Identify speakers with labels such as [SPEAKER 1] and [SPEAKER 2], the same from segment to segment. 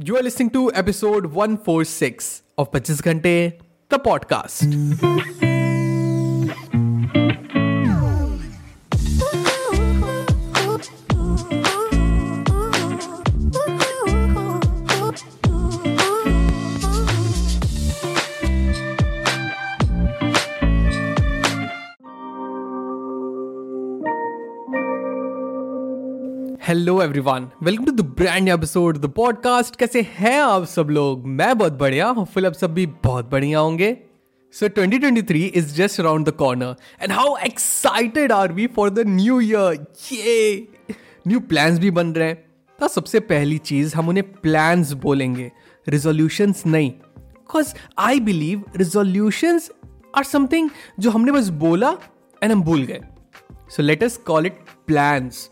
[SPEAKER 1] You are listening to episode 146 of 25 Ghante, the podcast. Hello everyone welcome to the brand episode the podcast कैसे हैं आप सब लोग? मैं बहुत बढ़िया होपफुल आप सब भी बहुत बढ़िया होंगे। So 2023 is just around the corner and how excited are we for the new year ये न्यू प्लान्स भी बन रहे हैं। तो सबसे पहली चीज़ हम उन्हें प्लान्स बोलेंगे। रिजोल्यूशंस नहीं। Because I believe resolutions are something जो हमने बस बोला एंड हम भूल गए। So let us call it plans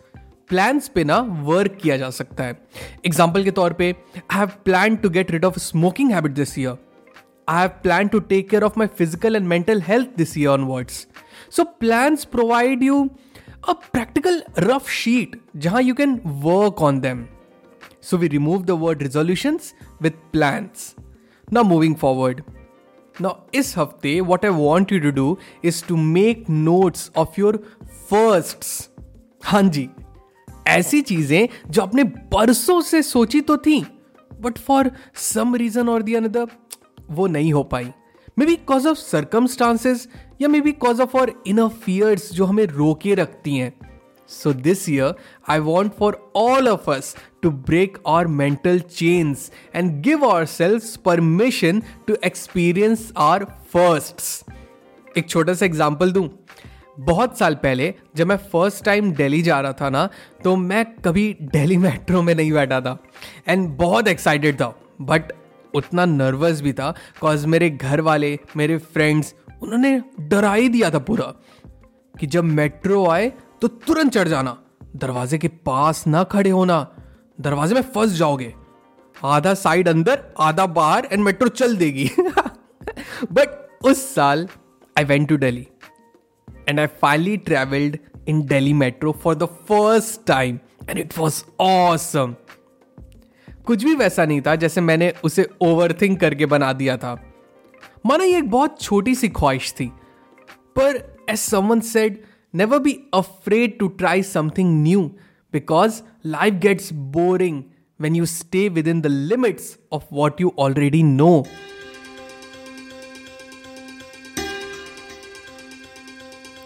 [SPEAKER 1] plans पे ना वर्क किया जा सकता है। एग्ज़ाम्पल के तौर पे I have plan to get rid of smoking habit this year I have plan to take care of my physical and mental health this year onwards so plans provide you a practical rough sheet जहाँ you can work on them so we remove the word resolutions with plans now moving forward Now, इस हफ़्ते what I want you to do is to make notes of your first हाँ जी। ऐसी चीज़ें जो आपने बरसों से सोची तो थी but for some reason or the another वो नहीं हो पाई। May be cause of circumstances या मे बी कॉज ऑफ़ और इन फियर्स जो हमें रोके रखती हैं। So this year I want for all of us to break our mental chains and give ourself permission to experience our first एक छोटा सा एग्ज़ाम्पल दूँ। बहुत साल पहले जब मैं फ़र्स्ट टाइम दिल्ली जा रहा था ना तो मैं कभी दिल्ली मेट्रो में नहीं बैठा था। एंड बहुत एक्साइटेड था बट उतना नर्वस भी था कॉज मेरे घर वाले मेरे फ्रेंड्स उन्होंने डरा ही दिया था पूरा कि जब मेट्रो आए तो तुरंत चढ़ जाना। दरवाजे के पास ना खड़े होना। दरवाजे में फंस जाओगे। आधा साइड अंदर, आधा बाहर एंड मेट्रो चल देगी। बट उस साल I went to Delhi and I finally travelled in Delhi metro for the first time and it was awesome कुछ भी वैसा नहीं था जैसे मैंने उसे ओवर थिंक करके बना दिया था। माना ये एक बहुत छोटी सी ख्वाहिश थी। पर as someone said never be afraid to try something new because life gets boring when you stay within the limits of what you already know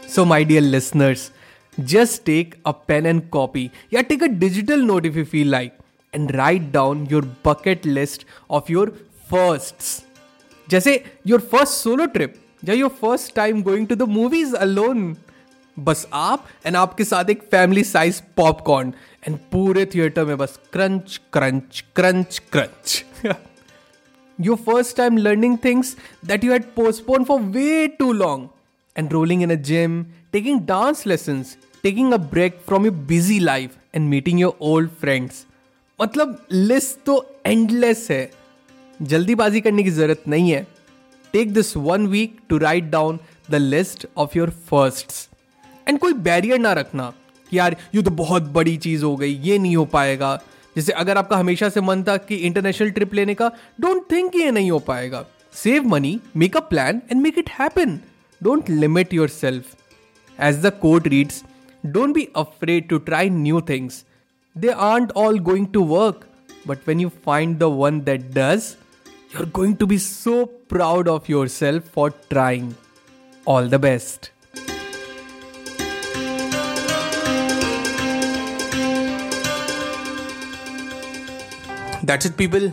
[SPEAKER 1] So, my dear listeners, just take a pen and copy. Yeah, take a digital note if you feel like, and write down your bucket list of your firsts. जैसे your first solo trip या your first time going to the movies alone. बस आप and आपके साथ एक family size popcorn and पूरे theatre में बस crunch crunch crunch crunch your first time learning things that you had postponed for way too long enrolling in a gym, taking dance lessons, taking a break from your busy life and meeting your old friends. मतलब list तो endless है। जल्दीबाजी करने की ज़रूरत नहीं है। Take this one week to write down the list of your first and कोई बैरियर ना रखना कि यार ये तो बहुत बड़ी चीज़ हो गई ये नहीं हो पाएगा। जैसे अगर आपका हमेशा से मन था कि इंटरनेशनल ट्रिप लेने का डोंट थिंक ये नहीं हो पाएगा। Save money make a plan and make it happen Don't limit yourself. As the quote reads, don't be afraid to try new things. They aren't all going to work, but when you find the one that does, you're going to be so proud of yourself for trying. All the best. That's it, people.